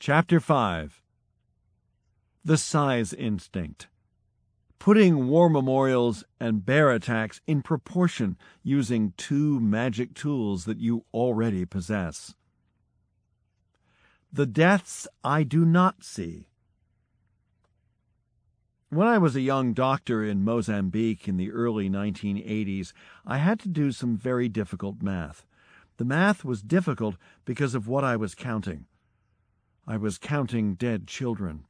Chapter 5 The Size Instinct Putting war memorials and bear attacks in proportion using two magic tools that you already possess. The deaths I do not see. When I was a young doctor in Mozambique in the early 1980s, I had to do some very difficult math. The math was difficult because of what I was counting. I was counting dead children.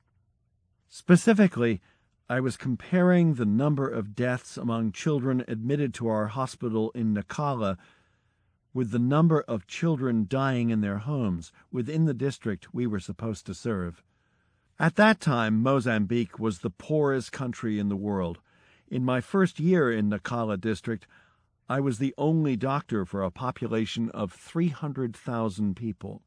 Specifically, I was comparing the number of deaths among children admitted to our hospital in Nacala with the number of children dying in their homes within the district we were supposed to serve. At that time, Mozambique was the poorest country in the world. In my first year in Nacala district, I was the only doctor for a population of 300,000 people.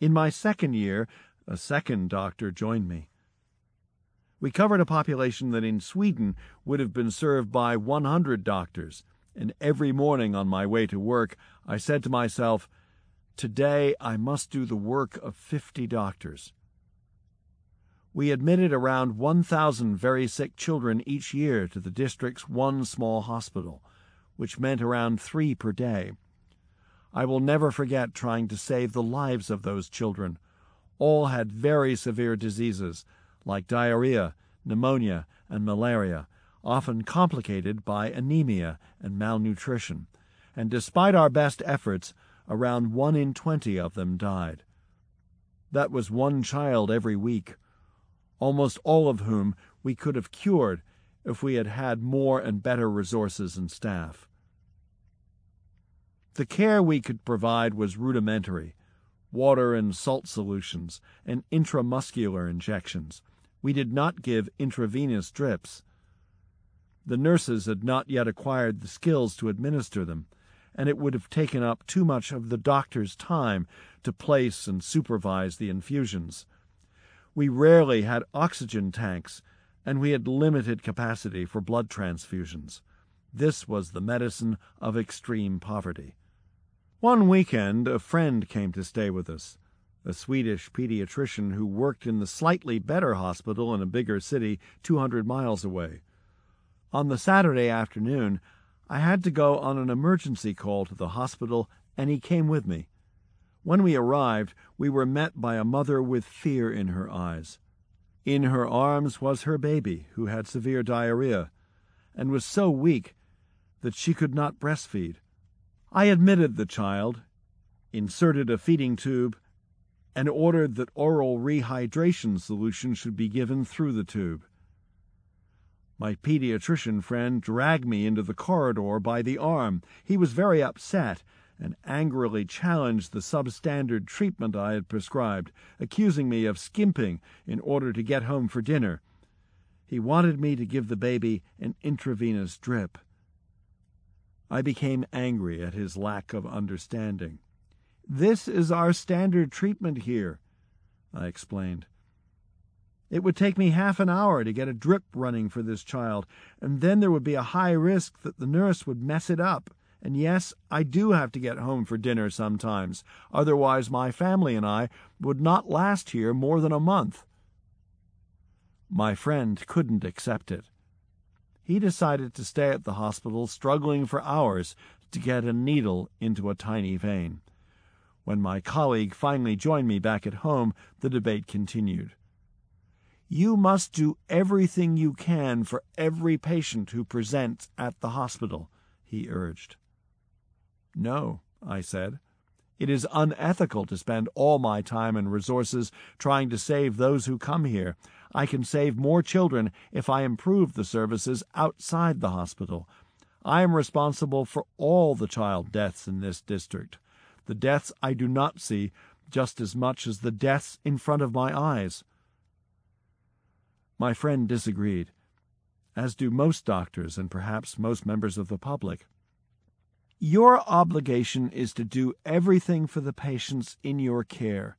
In my second year, a second doctor joined me. We covered a population that in Sweden would have been served by 100 doctors, and every morning on my way to work, I said to myself, Today I must do the work of 50 doctors. We admitted around 1,000 very sick children each year to the district's one small hospital, which meant around three per day. I will never forget trying to save the lives of those children. All had very severe diseases, like diarrhea, pneumonia, and malaria, often complicated by anemia and malnutrition, and despite our best efforts, around one in twenty of them died. That was one child every week, almost all of whom we could have cured if we had had more and better resources and staff. The care we could provide was rudimentary water and salt solutions, and intramuscular injections. We did not give intravenous drips. The nurses had not yet acquired the skills to administer them, and it would have taken up too much of the doctor's time to place and supervise the infusions. We rarely had oxygen tanks, and we had limited capacity for blood transfusions. This was the medicine of extreme poverty. One weekend, a friend came to stay with us, a Swedish pediatrician who worked in the slightly better hospital in a bigger city 200 miles away. On the Saturday afternoon, I had to go on an emergency call to the hospital, and he came with me. When we arrived, we were met by a mother with fear in her eyes. In her arms was her baby, who had severe diarrhea, and was so weak that she could not breastfeed. I admitted the child, inserted a feeding tube, and ordered that oral rehydration solution should be given through the tube. My pediatrician friend dragged me into the corridor by the arm. He was very upset and angrily challenged the substandard treatment I had prescribed, accusing me of skimping in order to get home for dinner. He wanted me to give the baby an intravenous drip. I became angry at his lack of understanding. This is our standard treatment here, I explained. It would take me half an hour to get a drip running for this child, and then there would be a high risk that the nurse would mess it up. And yes, I do have to get home for dinner sometimes, otherwise, my family and I would not last here more than a month. My friend couldn't accept it he decided to stay at the hospital, struggling for hours to get a needle into a tiny vein. When my colleague finally joined me back at home, the debate continued. You must do everything you can for every patient who presents at the hospital, he urged. No, I said. It is unethical to spend all my time and resources trying to save those who come here. I can save more children if I improve the services outside the hospital. I am responsible for all the child deaths in this district. The deaths I do not see just as much as the deaths in front of my eyes. My friend disagreed, as do most doctors and perhaps most members of the public. Your obligation is to do everything for the patients in your care.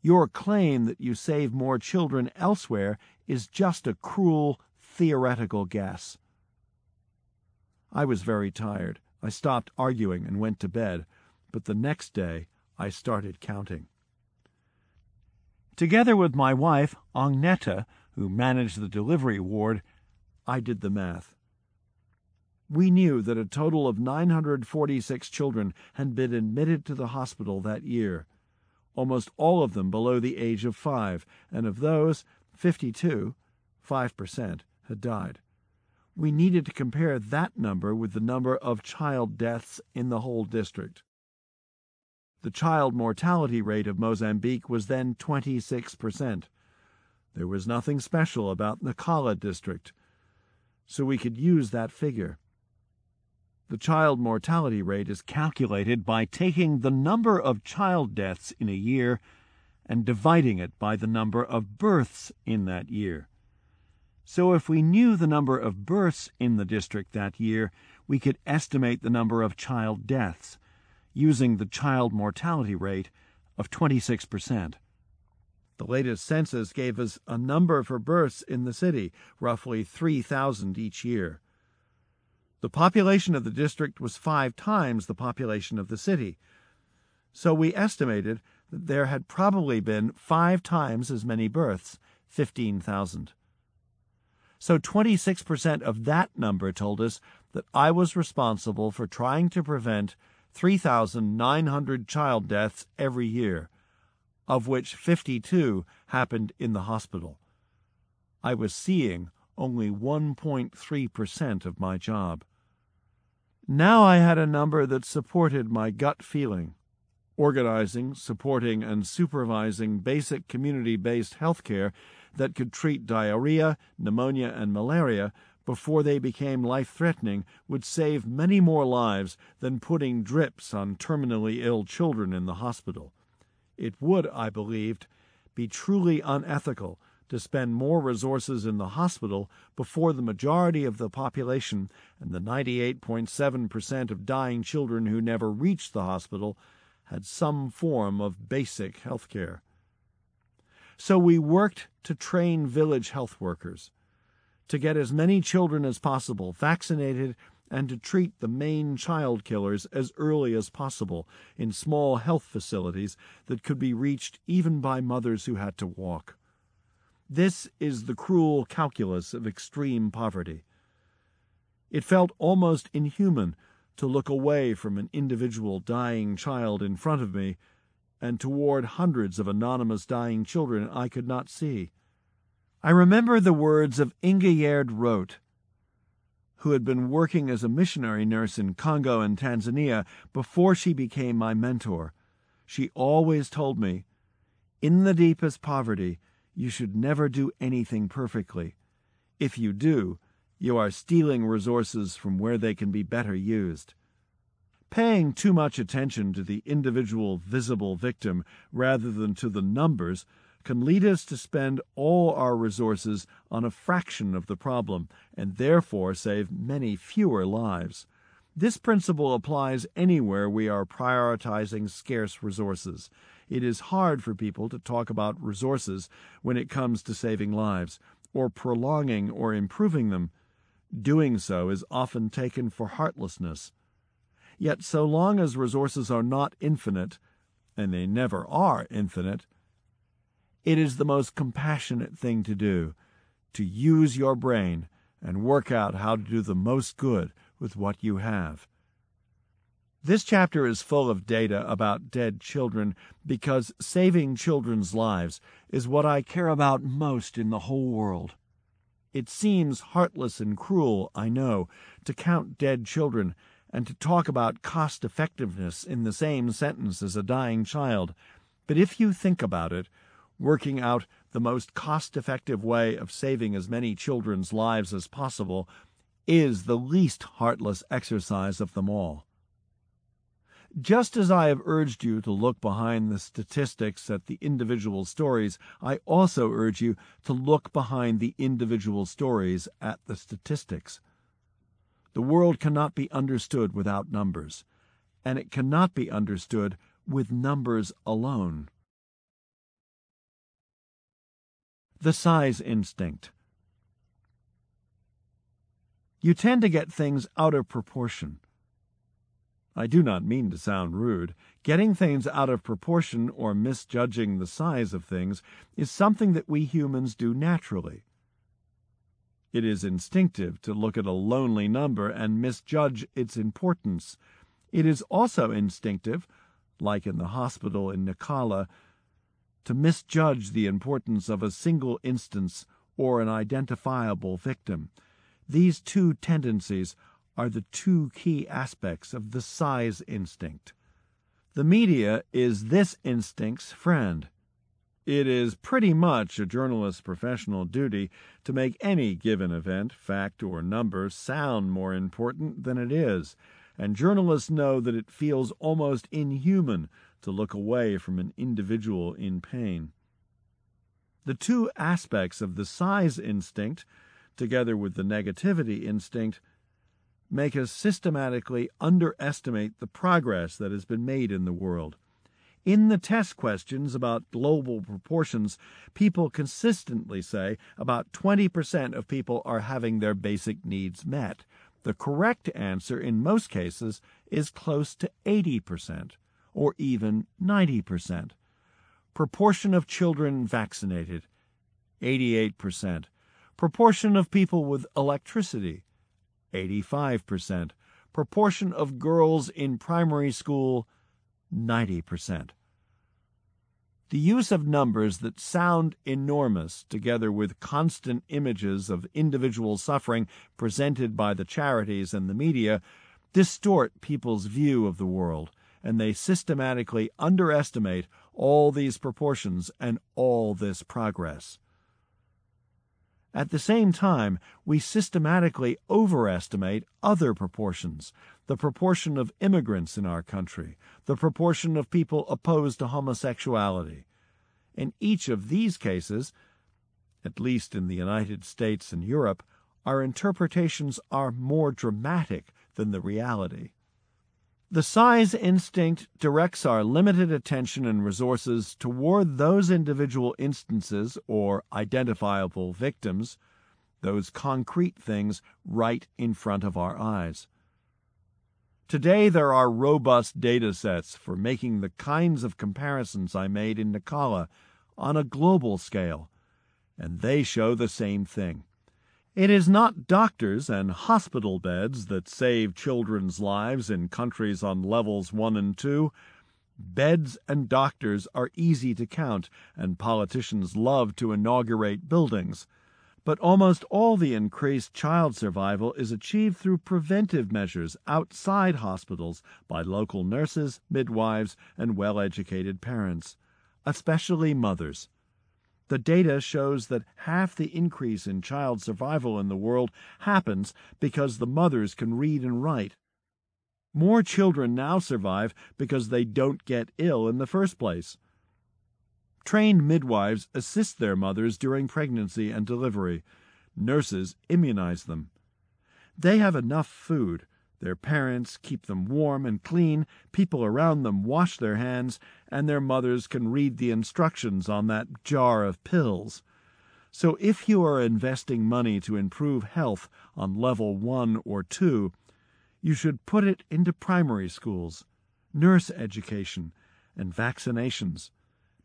Your claim that you save more children elsewhere is just a cruel, theoretical guess. I was very tired. I stopped arguing and went to bed, but the next day I started counting. Together with my wife, Agneta, who managed the delivery ward, I did the math. We knew that a total of 946 children had been admitted to the hospital that year, almost all of them below the age of five, and of those, 52, 5%, had died. We needed to compare that number with the number of child deaths in the whole district. The child mortality rate of Mozambique was then 26%. There was nothing special about Nacala district, so we could use that figure. The child mortality rate is calculated by taking the number of child deaths in a year and dividing it by the number of births in that year. So if we knew the number of births in the district that year, we could estimate the number of child deaths using the child mortality rate of 26%. The latest census gave us a number for births in the city, roughly 3,000 each year. The population of the district was five times the population of the city, so we estimated that there had probably been five times as many births, 15,000. So 26% of that number told us that I was responsible for trying to prevent 3,900 child deaths every year, of which 52 happened in the hospital. I was seeing only 1.3% of my job. Now I had a number that supported my gut feeling. Organizing, supporting, and supervising basic community based health care that could treat diarrhea, pneumonia, and malaria before they became life threatening would save many more lives than putting drips on terminally ill children in the hospital. It would, I believed, be truly unethical to spend more resources in the hospital before the majority of the population and the 98.7% of dying children who never reached the hospital had some form of basic health care. So we worked to train village health workers to get as many children as possible vaccinated and to treat the main child killers as early as possible in small health facilities that could be reached even by mothers who had to walk. This is the cruel calculus of extreme poverty. It felt almost inhuman to look away from an individual dying child in front of me and toward hundreds of anonymous dying children I could not see. I remember the words of Ingegerd Rooth, who had been working as a missionary nurse in Congo and Tanzania before she became my mentor. She always told me, in the deepest poverty, you should never do anything perfectly. If you do, you are stealing resources from where they can be better used. Paying too much attention to the individual visible victim rather than to the numbers can lead us to spend all our resources on a fraction of the problem and therefore save many fewer lives. This principle applies anywhere we are prioritizing scarce resources. It is hard for people to talk about resources when it comes to saving lives, or prolonging or improving them. Doing so is often taken for heartlessness. Yet, so long as resources are not infinite, and they never are infinite, it is the most compassionate thing to do to use your brain and work out how to do the most good with what you have. This chapter is full of data about dead children because saving children's lives is what I care about most in the whole world. It seems heartless and cruel, I know, to count dead children and to talk about cost effectiveness in the same sentence as a dying child, but if you think about it, working out the most cost effective way of saving as many children's lives as possible is the least heartless exercise of them all. Just as I have urged you to look behind the statistics at the individual stories, I also urge you to look behind the individual stories at the statistics. The world cannot be understood without numbers, and it cannot be understood with numbers alone. The size instinct. You tend to get things out of proportion. I do not mean to sound rude. Getting things out of proportion or misjudging the size of things is something that we humans do naturally. It is instinctive to look at a lonely number and misjudge its importance. It is also instinctive, like in the hospital in Nacala, to misjudge the importance of a single instance or an identifiable victim. These two tendencies are the two key aspects of the size instinct. The media is this instinct's friend. It is pretty much a journalist's professional duty to make any given event, fact, or number sound more important than it is, and journalists know that it feels almost inhuman to look away from an individual in pain. The two aspects of the size instinct, together with the negativity instinct, make us systematically underestimate the progress that has been made in the world. In the test questions about global proportions, people consistently say about 20% of people are having their basic needs met. The correct answer in most cases is close to 80% or even 90%. Proportion of children vaccinated 88%. Proportion of people with electricity 85%. Proportion of girls in primary school, 90%. The use of numbers that sound enormous, together with constant images of individual suffering presented by the charities and the media, distort people's view of the world, and they systematically underestimate all these proportions and all this progress. At the same time, we systematically overestimate other proportions the proportion of immigrants in our country, the proportion of people opposed to homosexuality. In each of these cases, at least in the United States and Europe, our interpretations are more dramatic than the reality. The size instinct directs our limited attention and resources toward those individual instances or identifiable victims, those concrete things right in front of our eyes. Today, there are robust data sets for making the kinds of comparisons I made in Nacala on a global scale, and they show the same thing. It is not doctors and hospital beds that save children's lives in countries on levels 1 and 2. Beds and doctors are easy to count, and politicians love to inaugurate buildings. But almost all the increased child survival is achieved through preventive measures outside hospitals by local nurses, midwives, and well educated parents, especially mothers. The data shows that half the increase in child survival in the world happens because the mothers can read and write. More children now survive because they don't get ill in the first place. Trained midwives assist their mothers during pregnancy and delivery. Nurses immunize them. They have enough food their parents keep them warm and clean, people around them wash their hands, and their mothers can read the instructions on that jar of pills. So if you are investing money to improve health on level 1 or 2, you should put it into primary schools, nurse education, and vaccinations.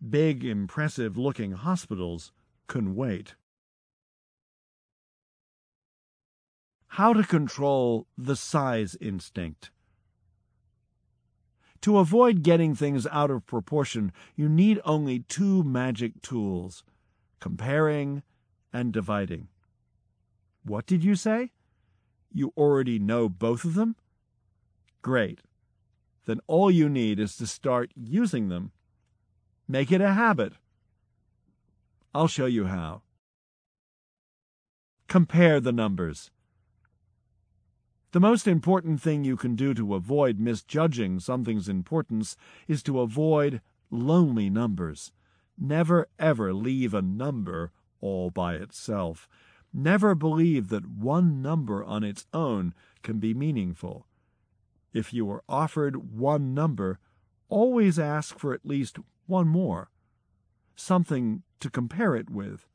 Big, impressive looking hospitals can wait. How to control the size instinct. To avoid getting things out of proportion, you need only two magic tools comparing and dividing. What did you say? You already know both of them? Great. Then all you need is to start using them. Make it a habit. I'll show you how. Compare the numbers. The most important thing you can do to avoid misjudging something's importance is to avoid lonely numbers. Never ever leave a number all by itself. Never believe that one number on its own can be meaningful. If you are offered one number, always ask for at least one more, something to compare it with.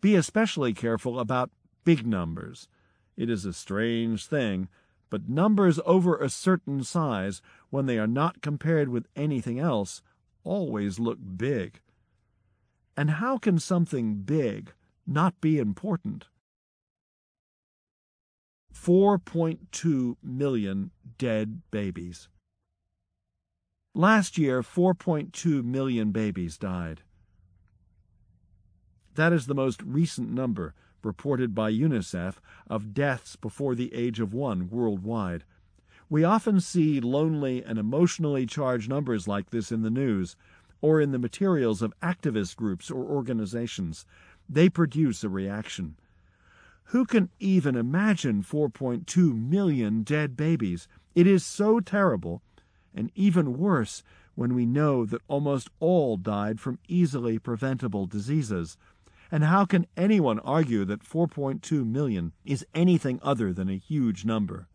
Be especially careful about big numbers. It is a strange thing, but numbers over a certain size, when they are not compared with anything else, always look big. And how can something big not be important? 4.2 million dead babies. Last year, 4.2 million babies died. That is the most recent number reported by UNICEF of deaths before the age of one worldwide. We often see lonely and emotionally charged numbers like this in the news or in the materials of activist groups or organizations. They produce a reaction. Who can even imagine 4.2 million dead babies? It is so terrible, and even worse when we know that almost all died from easily preventable diseases. And how can anyone argue that 4.2 million is anything other than a huge number?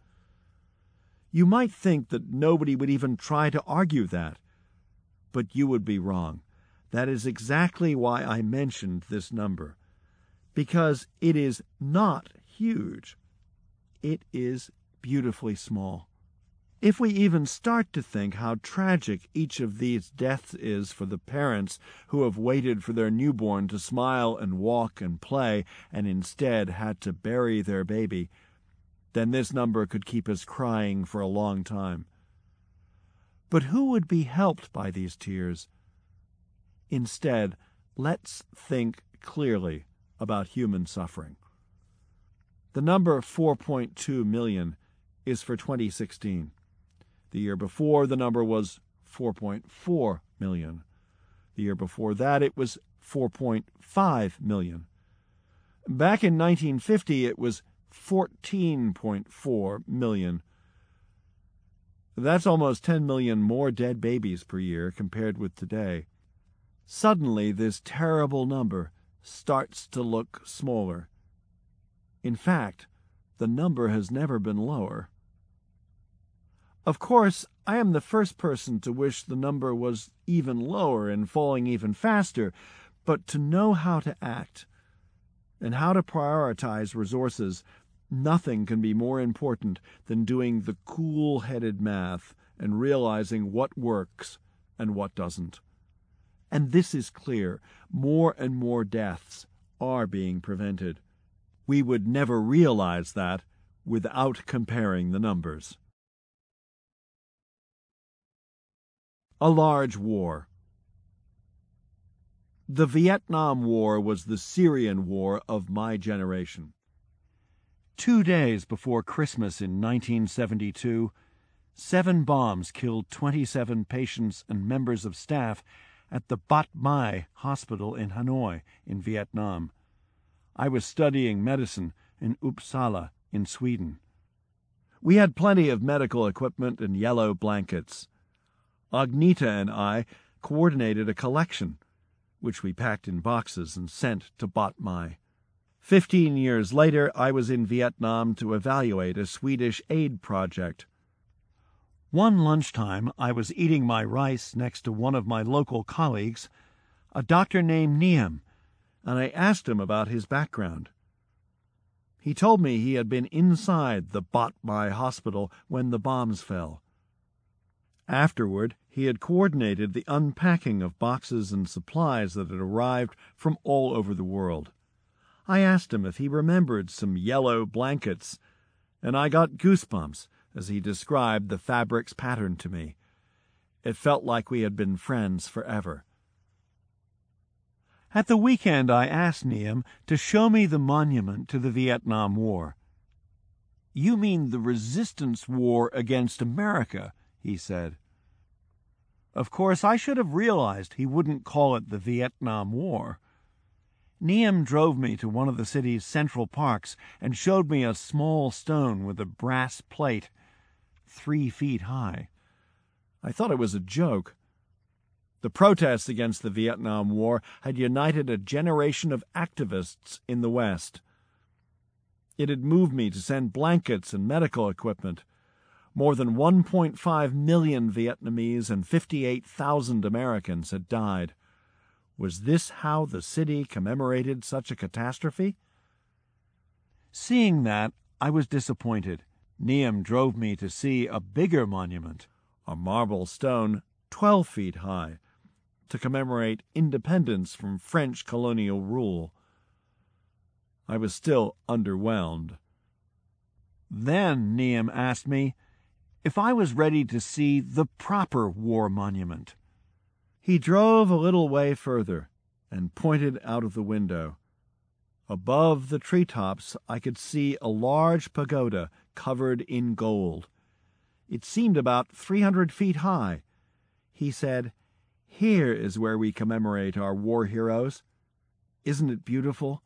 You might think that nobody would even try to argue that, but you would be wrong. That is exactly why I mentioned this number because it is not huge. It is beautifully small. If we even start to think how tragic each of these deaths is for the parents who have waited for their newborn to smile and walk and play and instead had to bury their baby, then this number could keep us crying for a long time. But who would be helped by these tears? Instead, let's think clearly about human suffering. The number 4.2 million is for 2016. The year before, the number was 4.4 million. The year before that, it was 4.5 million. Back in 1950, it was 14.4 million. That's almost 10 million more dead babies per year compared with today. Suddenly, this terrible number starts to look smaller. In fact, the number has never been lower. Of course, I am the first person to wish the number was even lower and falling even faster, but to know how to act and how to prioritize resources, nothing can be more important than doing the cool headed math and realizing what works and what doesn't. And this is clear. More and more deaths are being prevented. We would never realize that without comparing the numbers. A large war. The Vietnam War was the Syrian war of my generation. Two days before Christmas in 1972, seven bombs killed 27 patients and members of staff at the Bach Mai Hospital in Hanoi, in Vietnam. I was studying medicine in Uppsala, in Sweden. We had plenty of medical equipment and yellow blankets. Agneta and I coordinated a collection, which we packed in boxes and sent to Bach Mai. Fifteen years later, I was in Vietnam to evaluate a Swedish aid project one lunchtime, I was eating my rice next to one of my local colleagues, a doctor named Niem, and I asked him about his background. He told me he had been inside the Bach Mai hospital when the bombs fell. Afterward, he had coordinated the unpacking of boxes and supplies that had arrived from all over the world. I asked him if he remembered some yellow blankets, and I got goosebumps as he described the fabric's pattern to me. It felt like we had been friends forever. At the weekend, I asked Niem to show me the monument to the Vietnam War. You mean the resistance war against America, he said. Of course, I should have realized he wouldn't call it the Vietnam War. Niem drove me to one of the city's central parks and showed me a small stone with a brass plate three feet high. I thought it was a joke. The protests against the Vietnam War had united a generation of activists in the West. It had moved me to send blankets and medical equipment. More than 1.5 million Vietnamese and 58,000 Americans had died. Was this how the city commemorated such a catastrophe? Seeing that, I was disappointed. Niem drove me to see a bigger monument, a marble stone 12 feet high, to commemorate independence from French colonial rule. I was still underwhelmed. Then Niem asked me if I was ready to see the proper war monument. He drove a little way further and pointed out of the window. Above the treetops, I could see a large pagoda covered in gold. It seemed about 300 feet high. He said, Here is where we commemorate our war heroes. Isn't it beautiful?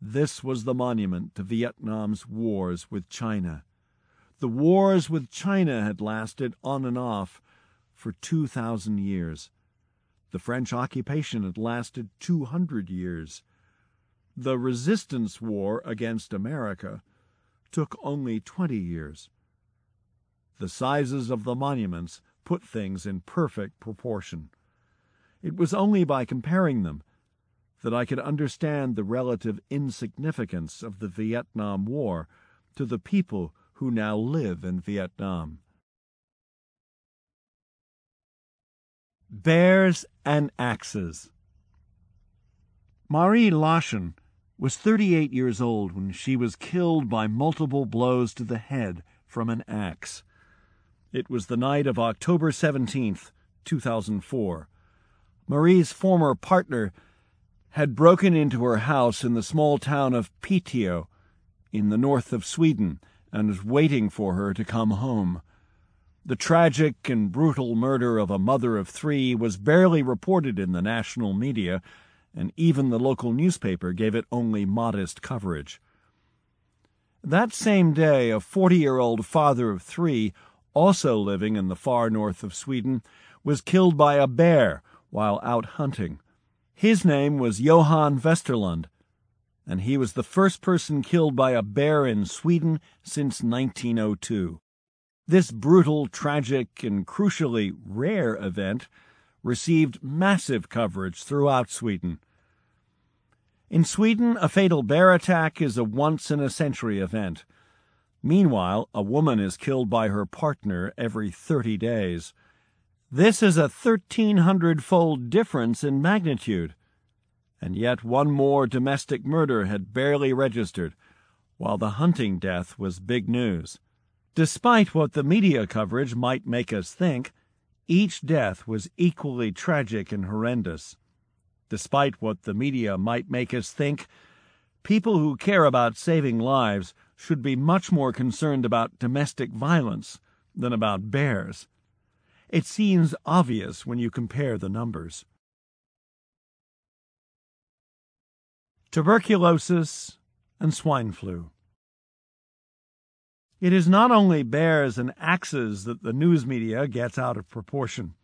This was the monument to Vietnam's wars with China. The wars with China had lasted on and off for 2,000 years. The French occupation had lasted 200 years. The resistance war against America took only 20 years. The sizes of the monuments put things in perfect proportion. It was only by comparing them that I could understand the relative insignificance of the Vietnam War to the people who now live in Vietnam. Bears and Axes Marie Lachen was 38 years old when she was killed by multiple blows to the head from an axe. It was the night of October 17th, 2004. Marie's former partner had broken into her house in the small town of Piteå in the north of Sweden and was waiting for her to come home. The tragic and brutal murder of a mother of three was barely reported in the national media, and even the local newspaper gave it only modest coverage. That same day, a 40 year old father of three, also living in the far north of Sweden, was killed by a bear while out hunting. His name was Johan Westerlund, and he was the first person killed by a bear in Sweden since 1902. This brutal, tragic, and crucially rare event received massive coverage throughout Sweden. In Sweden, a fatal bear attack is a once in a century event. Meanwhile, a woman is killed by her partner every 30 days. This is a 1,300 fold difference in magnitude. And yet one more domestic murder had barely registered, while the hunting death was big news. Despite what the media coverage might make us think, each death was equally tragic and horrendous. Despite what the media might make us think, people who care about saving lives should be much more concerned about domestic violence than about bears. It seems obvious when you compare the numbers. Tuberculosis and swine flu. It is not only bears and axes that the news media gets out of proportion.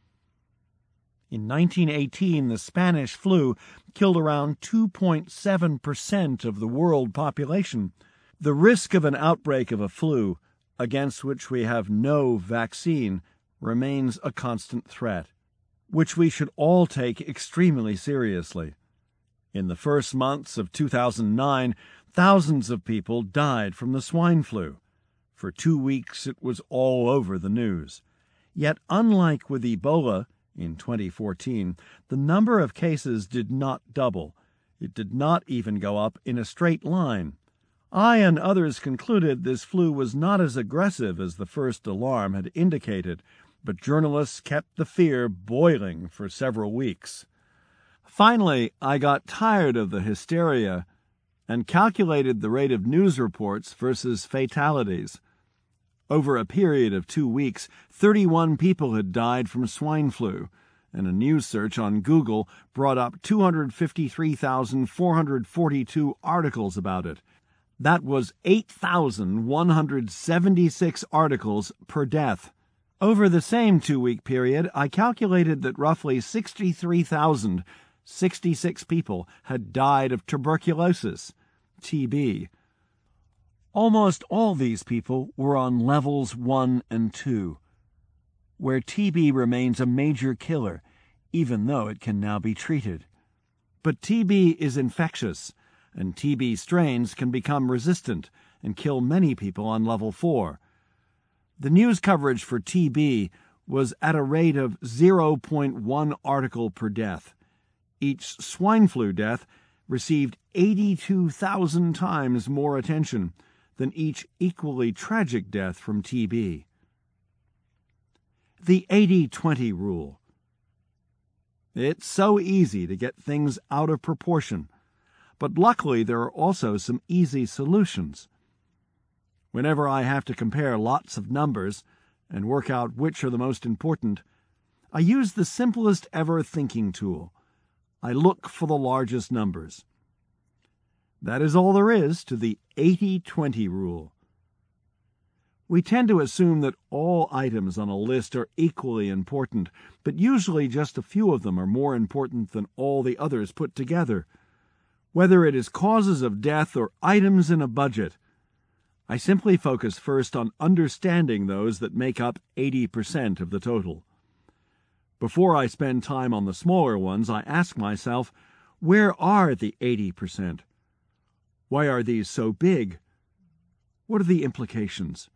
In 1918, the Spanish flu killed around 2.7% of the world population. The risk of an outbreak of a flu, against which we have no vaccine, remains a constant threat, which we should all take extremely seriously. In the first months of 2009, thousands of people died from the swine flu. For two weeks it was all over the news. Yet, unlike with Ebola in 2014, the number of cases did not double. It did not even go up in a straight line. I and others concluded this flu was not as aggressive as the first alarm had indicated, but journalists kept the fear boiling for several weeks. Finally, I got tired of the hysteria and calculated the rate of news reports versus fatalities. Over a period of two weeks, 31 people had died from swine flu, and a news search on Google brought up 253,442 articles about it. That was 8,176 articles per death. Over the same two week period, I calculated that roughly 63,066 people had died of tuberculosis, TB. Almost all these people were on levels 1 and 2, where TB remains a major killer, even though it can now be treated. But TB is infectious, and TB strains can become resistant and kill many people on level 4. The news coverage for TB was at a rate of 0.1 article per death. Each swine flu death received 82,000 times more attention than each equally tragic death from TB. The 80 20 rule. It's so easy to get things out of proportion, but luckily there are also some easy solutions. Whenever I have to compare lots of numbers and work out which are the most important, I use the simplest ever thinking tool. I look for the largest numbers. That is all there is to the 80 20 rule. We tend to assume that all items on a list are equally important, but usually just a few of them are more important than all the others put together. Whether it is causes of death or items in a budget, I simply focus first on understanding those that make up 80% of the total. Before I spend time on the smaller ones, I ask myself, where are the 80%? Why are these so big? What are the implications?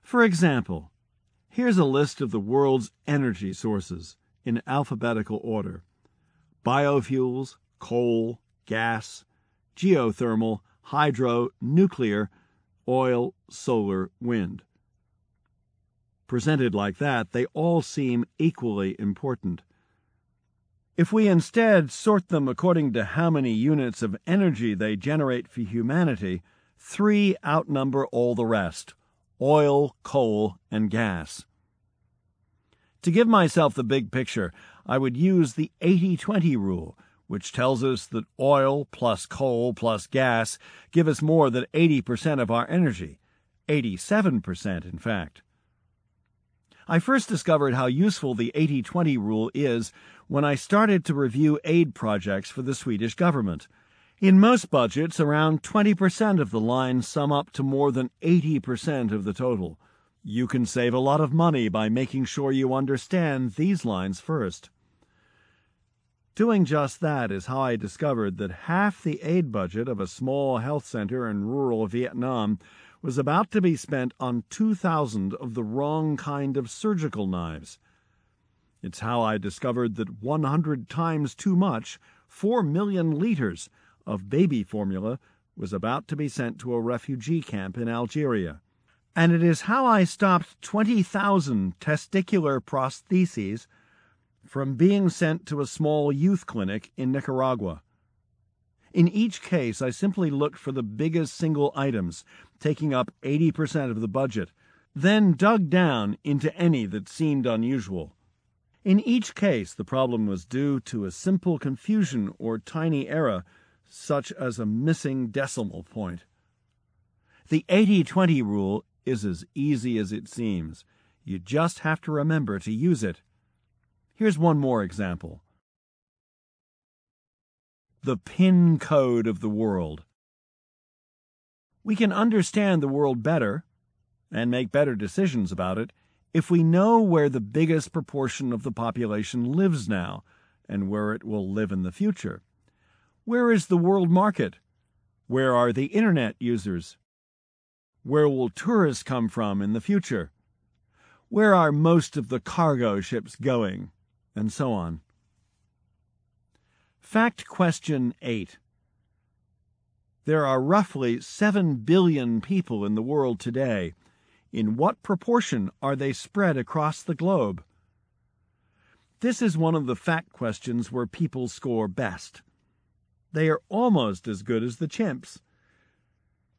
For example, here's a list of the world's energy sources in alphabetical order biofuels, coal, gas, geothermal, hydro, nuclear, oil, solar, wind. Presented like that, they all seem equally important. If we instead sort them according to how many units of energy they generate for humanity, three outnumber all the rest oil, coal, and gas. To give myself the big picture, I would use the 80 20 rule, which tells us that oil plus coal plus gas give us more than 80% of our energy, 87% in fact. I first discovered how useful the 80 20 rule is when I started to review aid projects for the Swedish government. In most budgets, around 20% of the lines sum up to more than 80% of the total. You can save a lot of money by making sure you understand these lines first. Doing just that is how I discovered that half the aid budget of a small health center in rural Vietnam was about to be spent on 2,000 of the wrong kind of surgical knives. It's how I discovered that 100 times too much, 4 million liters, of baby formula was about to be sent to a refugee camp in Algeria. And it is how I stopped 20,000 testicular prostheses from being sent to a small youth clinic in Nicaragua. In each case, I simply looked for the biggest single items, taking up 80% of the budget, then dug down into any that seemed unusual. In each case, the problem was due to a simple confusion or tiny error, such as a missing decimal point. The 80 20 rule is as easy as it seems. You just have to remember to use it. Here's one more example the pin code of the world. We can understand the world better and make better decisions about it if we know where the biggest proportion of the population lives now and where it will live in the future. Where is the world market? Where are the internet users? Where will tourists come from in the future? Where are most of the cargo ships going? and so on. Fact question 8. There are roughly 7 billion people in the world today. In what proportion are they spread across the globe? This is one of the fact questions where people score best. They are almost as good as the chimps.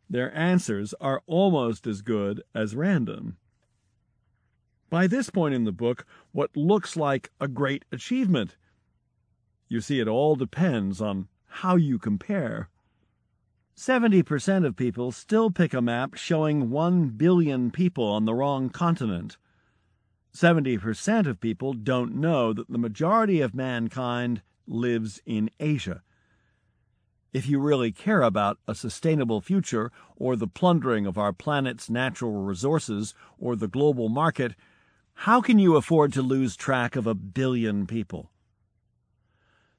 Their answers are almost as good as random. By this point in the book, what looks like a great achievement. You see, it all depends on how you compare. 70% of people still pick a map showing 1 billion people on the wrong continent. 70% of people don't know that the majority of mankind lives in Asia. If you really care about a sustainable future, or the plundering of our planet's natural resources, or the global market, how can you afford to lose track of a billion people?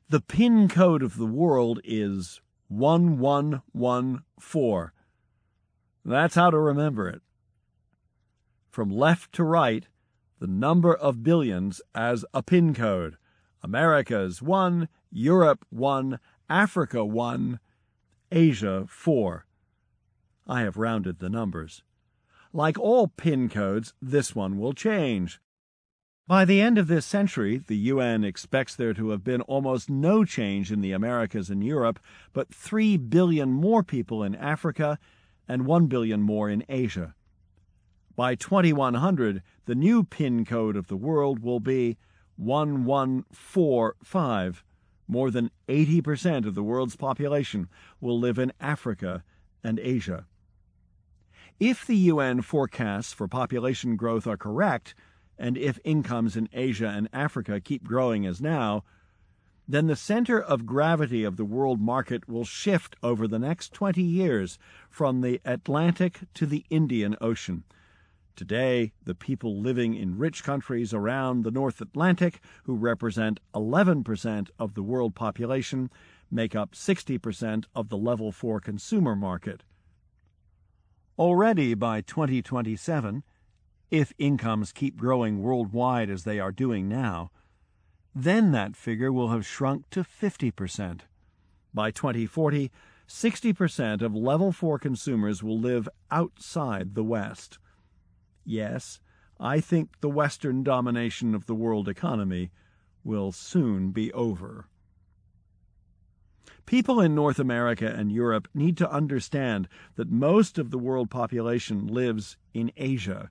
The PIN code of the world is 1114. That's how to remember it. From left to right, the number of billions as a pin code. America's 1, Europe 1, Africa 1, Asia 4. I have rounded the numbers. Like all pin codes, this one will change. By the end of this century, the UN expects there to have been almost no change in the Americas and Europe, but 3 billion more people in Africa and 1 billion more in Asia. By 2100, the new PIN code of the world will be 1145. More than 80% of the world's population will live in Africa and Asia. If the UN forecasts for population growth are correct, and if incomes in Asia and Africa keep growing as now, then the center of gravity of the world market will shift over the next 20 years from the Atlantic to the Indian Ocean. Today, the people living in rich countries around the North Atlantic, who represent 11% of the world population, make up 60% of the level 4 consumer market. Already by 2027, if incomes keep growing worldwide as they are doing now, then that figure will have shrunk to 50%. By 2040, 60% of level 4 consumers will live outside the West. Yes, I think the Western domination of the world economy will soon be over. People in North America and Europe need to understand that most of the world population lives in Asia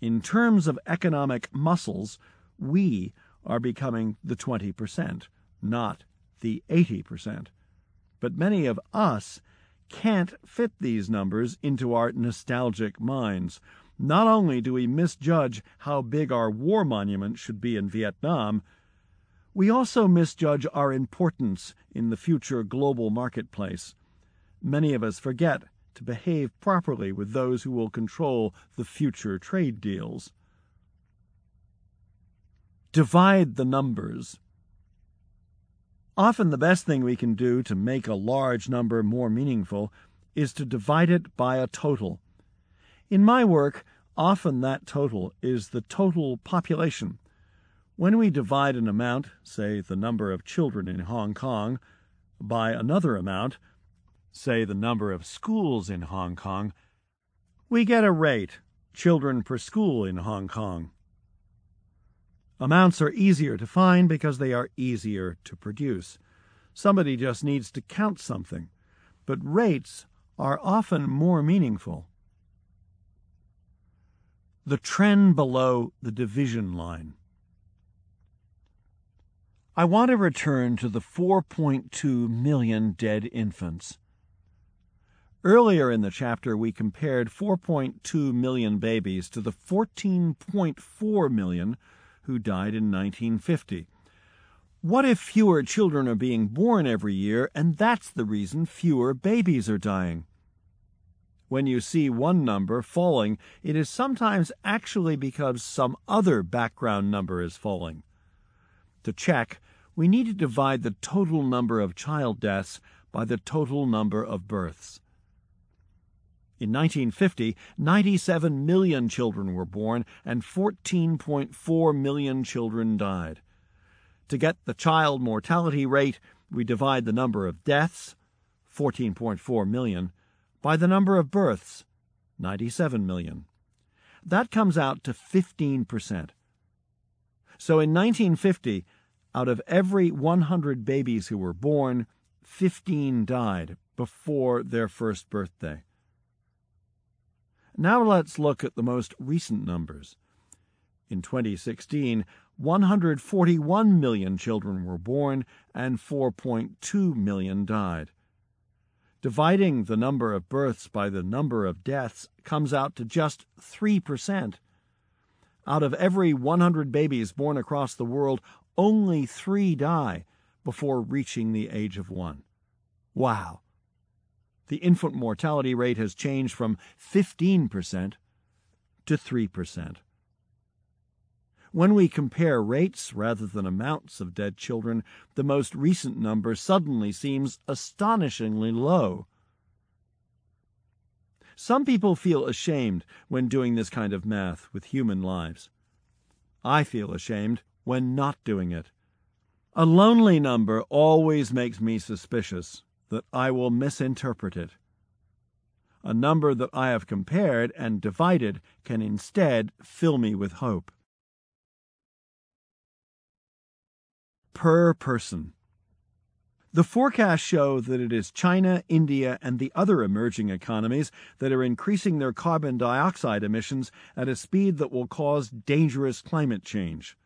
in terms of economic muscles, we are becoming the 20%, not the 80%. But many of us can't fit these numbers into our nostalgic minds. Not only do we misjudge how big our war monument should be in Vietnam, we also misjudge our importance in the future global marketplace. Many of us forget to behave properly with those who will control the future trade deals. Divide the numbers. Often the best thing we can do to make a large number more meaningful is to divide it by a total. In my work, often that total is the total population. When we divide an amount, say the number of children in Hong Kong, by another amount, say the number of schools in Hong Kong, we get a rate, children per school in Hong Kong. Amounts are easier to find because they are easier to produce. Somebody just needs to count something. But rates are often more meaningful. The trend below the division line. I want to return to the 4.2 million dead infants. Earlier in the chapter, we compared 4.2 million babies to the 14.4 million who died in 1950. What if fewer children are being born every year, and that's the reason fewer babies are dying? When you see one number falling, it is sometimes actually because some other background number is falling. To check, we need to divide the total number of child deaths by the total number of births. In 1950, 97 million children were born and 14.4 million children died. To get the child mortality rate, we divide the number of deaths, 14.4 million, by the number of births, 97 million. That comes out to 15%. So in 1950, out of every 100 babies who were born, 15 died before their first birthday. Now let's look at the most recent numbers. In 2016, 141 million children were born and 4.2 million died. Dividing the number of births by the number of deaths comes out to just 3%. Out of every 100 babies born across the world, only three die before reaching the age of one. Wow! The infant mortality rate has changed from 15% to 3%. When we compare rates rather than amounts of dead children, the most recent number suddenly seems astonishingly low. Some people feel ashamed when doing this kind of math with human lives. I feel ashamed when not doing it. A lonely number always makes me suspicious that I will misinterpret it. A number that I have compared and divided can instead fill me with hope. Per person. The forecasts show that it is China, India, and the other emerging economies that are increasing their carbon dioxide emissions at a speed that will cause dangerous climate change.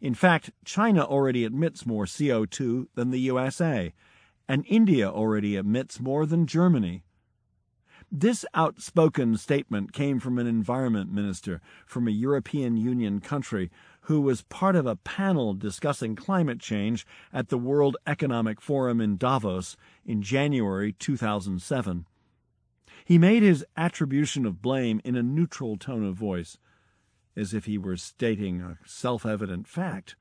In fact, China already emits more CO2 than the USA, and India already emits more than Germany. This outspoken statement came from an environment minister from a European Union country who was part of a panel discussing climate change at the World Economic Forum in Davos in January 2007. He made his attribution of blame in a neutral tone of voice, as if he were stating a self evident fact.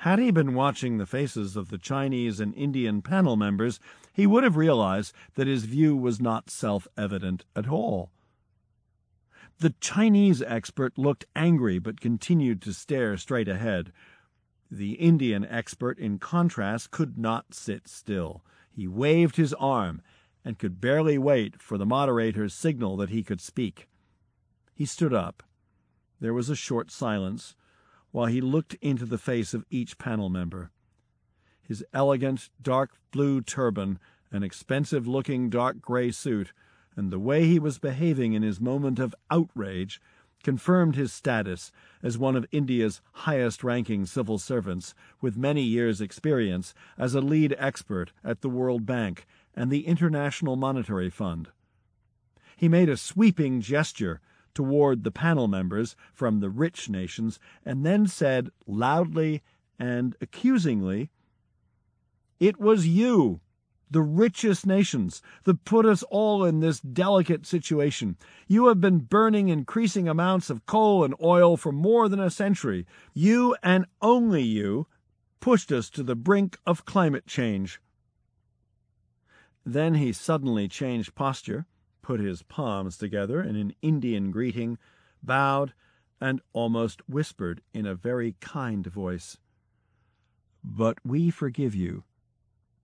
Had he been watching the faces of the Chinese and Indian panel members, he would have realized that his view was not self evident at all. The Chinese expert looked angry but continued to stare straight ahead. The Indian expert, in contrast, could not sit still. He waved his arm and could barely wait for the moderator's signal that he could speak. He stood up. There was a short silence while he looked into the face of each panel member. His elegant dark blue turban, an expensive looking dark gray suit, and the way he was behaving in his moment of outrage confirmed his status as one of India's highest ranking civil servants, with many years' experience as a lead expert at the World Bank and the International Monetary Fund. He made a sweeping gesture toward the panel members from the rich nations, and then said loudly and accusingly, It was you, the richest nations, that put us all in this delicate situation. You have been burning increasing amounts of coal and oil for more than a century. You and only you pushed us to the brink of climate change. Then he suddenly changed posture put his palms together in an Indian greeting, bowed, and almost whispered in a very kind voice, But we forgive you,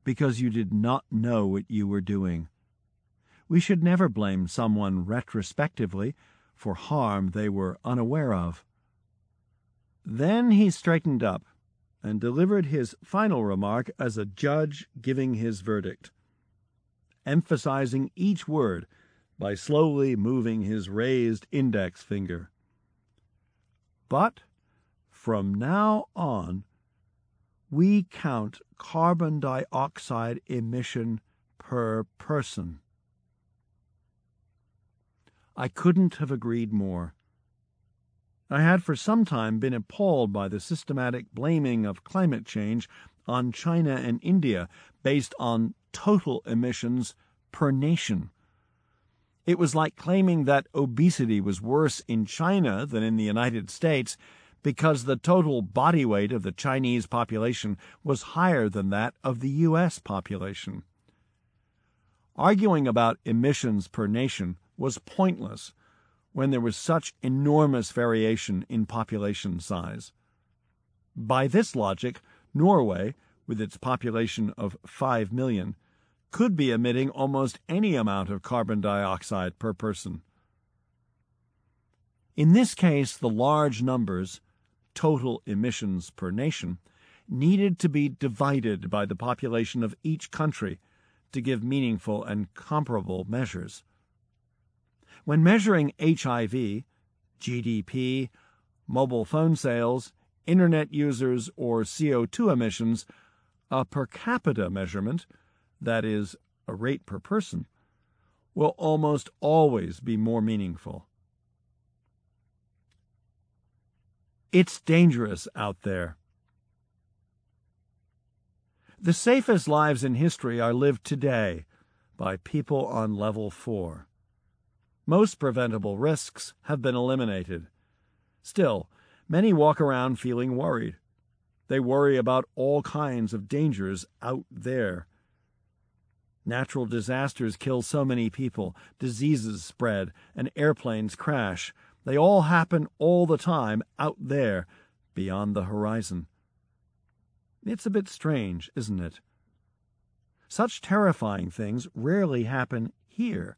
because you did not know what you were doing. We should never blame someone retrospectively for harm they were unaware of. Then he straightened up and delivered his final remark as a judge giving his verdict, emphasizing each word by slowly moving his raised index finger. But from now on, we count carbon dioxide emission per person. I couldn't have agreed more. I had for some time been appalled by the systematic blaming of climate change on China and India based on total emissions per nation. It was like claiming that obesity was worse in China than in the United States because the total body weight of the Chinese population was higher than that of the U.S. population. Arguing about emissions per nation was pointless when there was such enormous variation in population size. By this logic, Norway, with its population of 5 million, could be emitting almost any amount of carbon dioxide per person. In this case, the large numbers, total emissions per nation, needed to be divided by the population of each country to give meaningful and comparable measures. When measuring HIV, GDP, mobile phone sales, internet users, or CO2 emissions, a per capita measurement that is, a rate per person, will almost always be more meaningful. It's dangerous out there. The safest lives in history are lived today by people on level 4. Most preventable risks have been eliminated. Still, many walk around feeling worried. They worry about all kinds of dangers out there Natural disasters kill so many people, diseases spread, and airplanes crash. They all happen all the time out there, beyond the horizon. It's a bit strange, isn't it? Such terrifying things rarely happen here,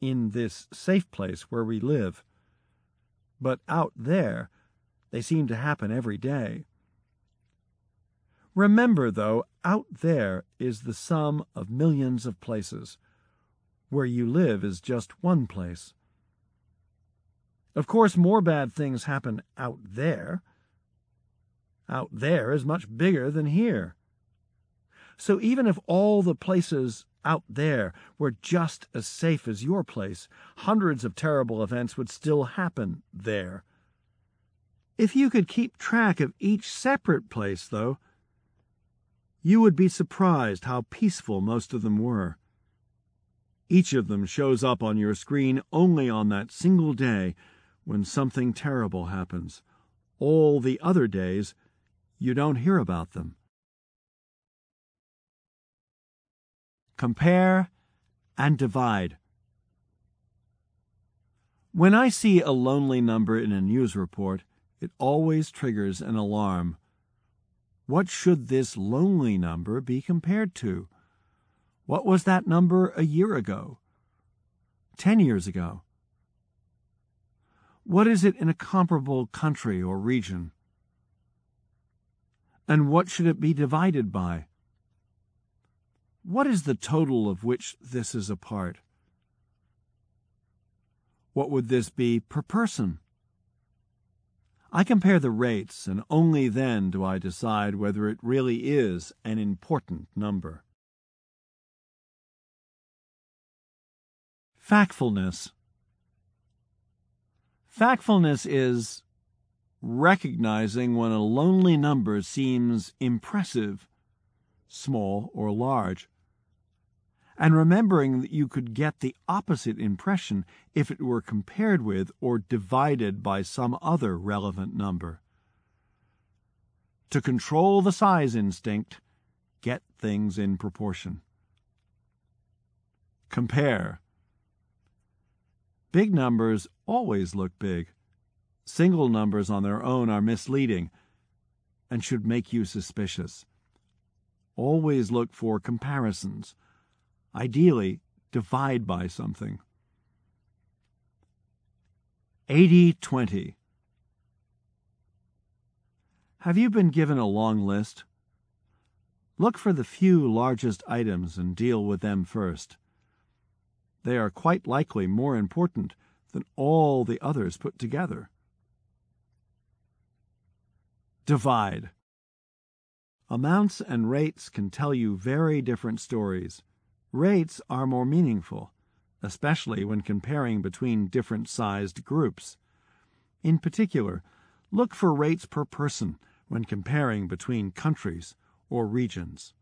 in this safe place where we live. But out there, they seem to happen every day. Remember, though, out there is the sum of millions of places. Where you live is just one place. Of course, more bad things happen out there. Out there is much bigger than here. So even if all the places out there were just as safe as your place, hundreds of terrible events would still happen there. If you could keep track of each separate place, though, you would be surprised how peaceful most of them were. Each of them shows up on your screen only on that single day when something terrible happens. All the other days, you don't hear about them. Compare and divide. When I see a lonely number in a news report, it always triggers an alarm. What should this lonely number be compared to? What was that number a year ago? Ten years ago? What is it in a comparable country or region? And what should it be divided by? What is the total of which this is a part? What would this be per person? I compare the rates, and only then do I decide whether it really is an important number. Factfulness. Factfulness is recognizing when a lonely number seems impressive, small or large and remembering that you could get the opposite impression if it were compared with or divided by some other relevant number. To control the size instinct, get things in proportion. Compare. Big numbers always look big. Single numbers on their own are misleading and should make you suspicious. Always look for comparisons Ideally, divide by something. 80 20. Have you been given a long list? Look for the few largest items and deal with them first. They are quite likely more important than all the others put together. Divide. Amounts and rates can tell you very different stories. Rates are more meaningful, especially when comparing between different sized groups. In particular, look for rates per person when comparing between countries or regions.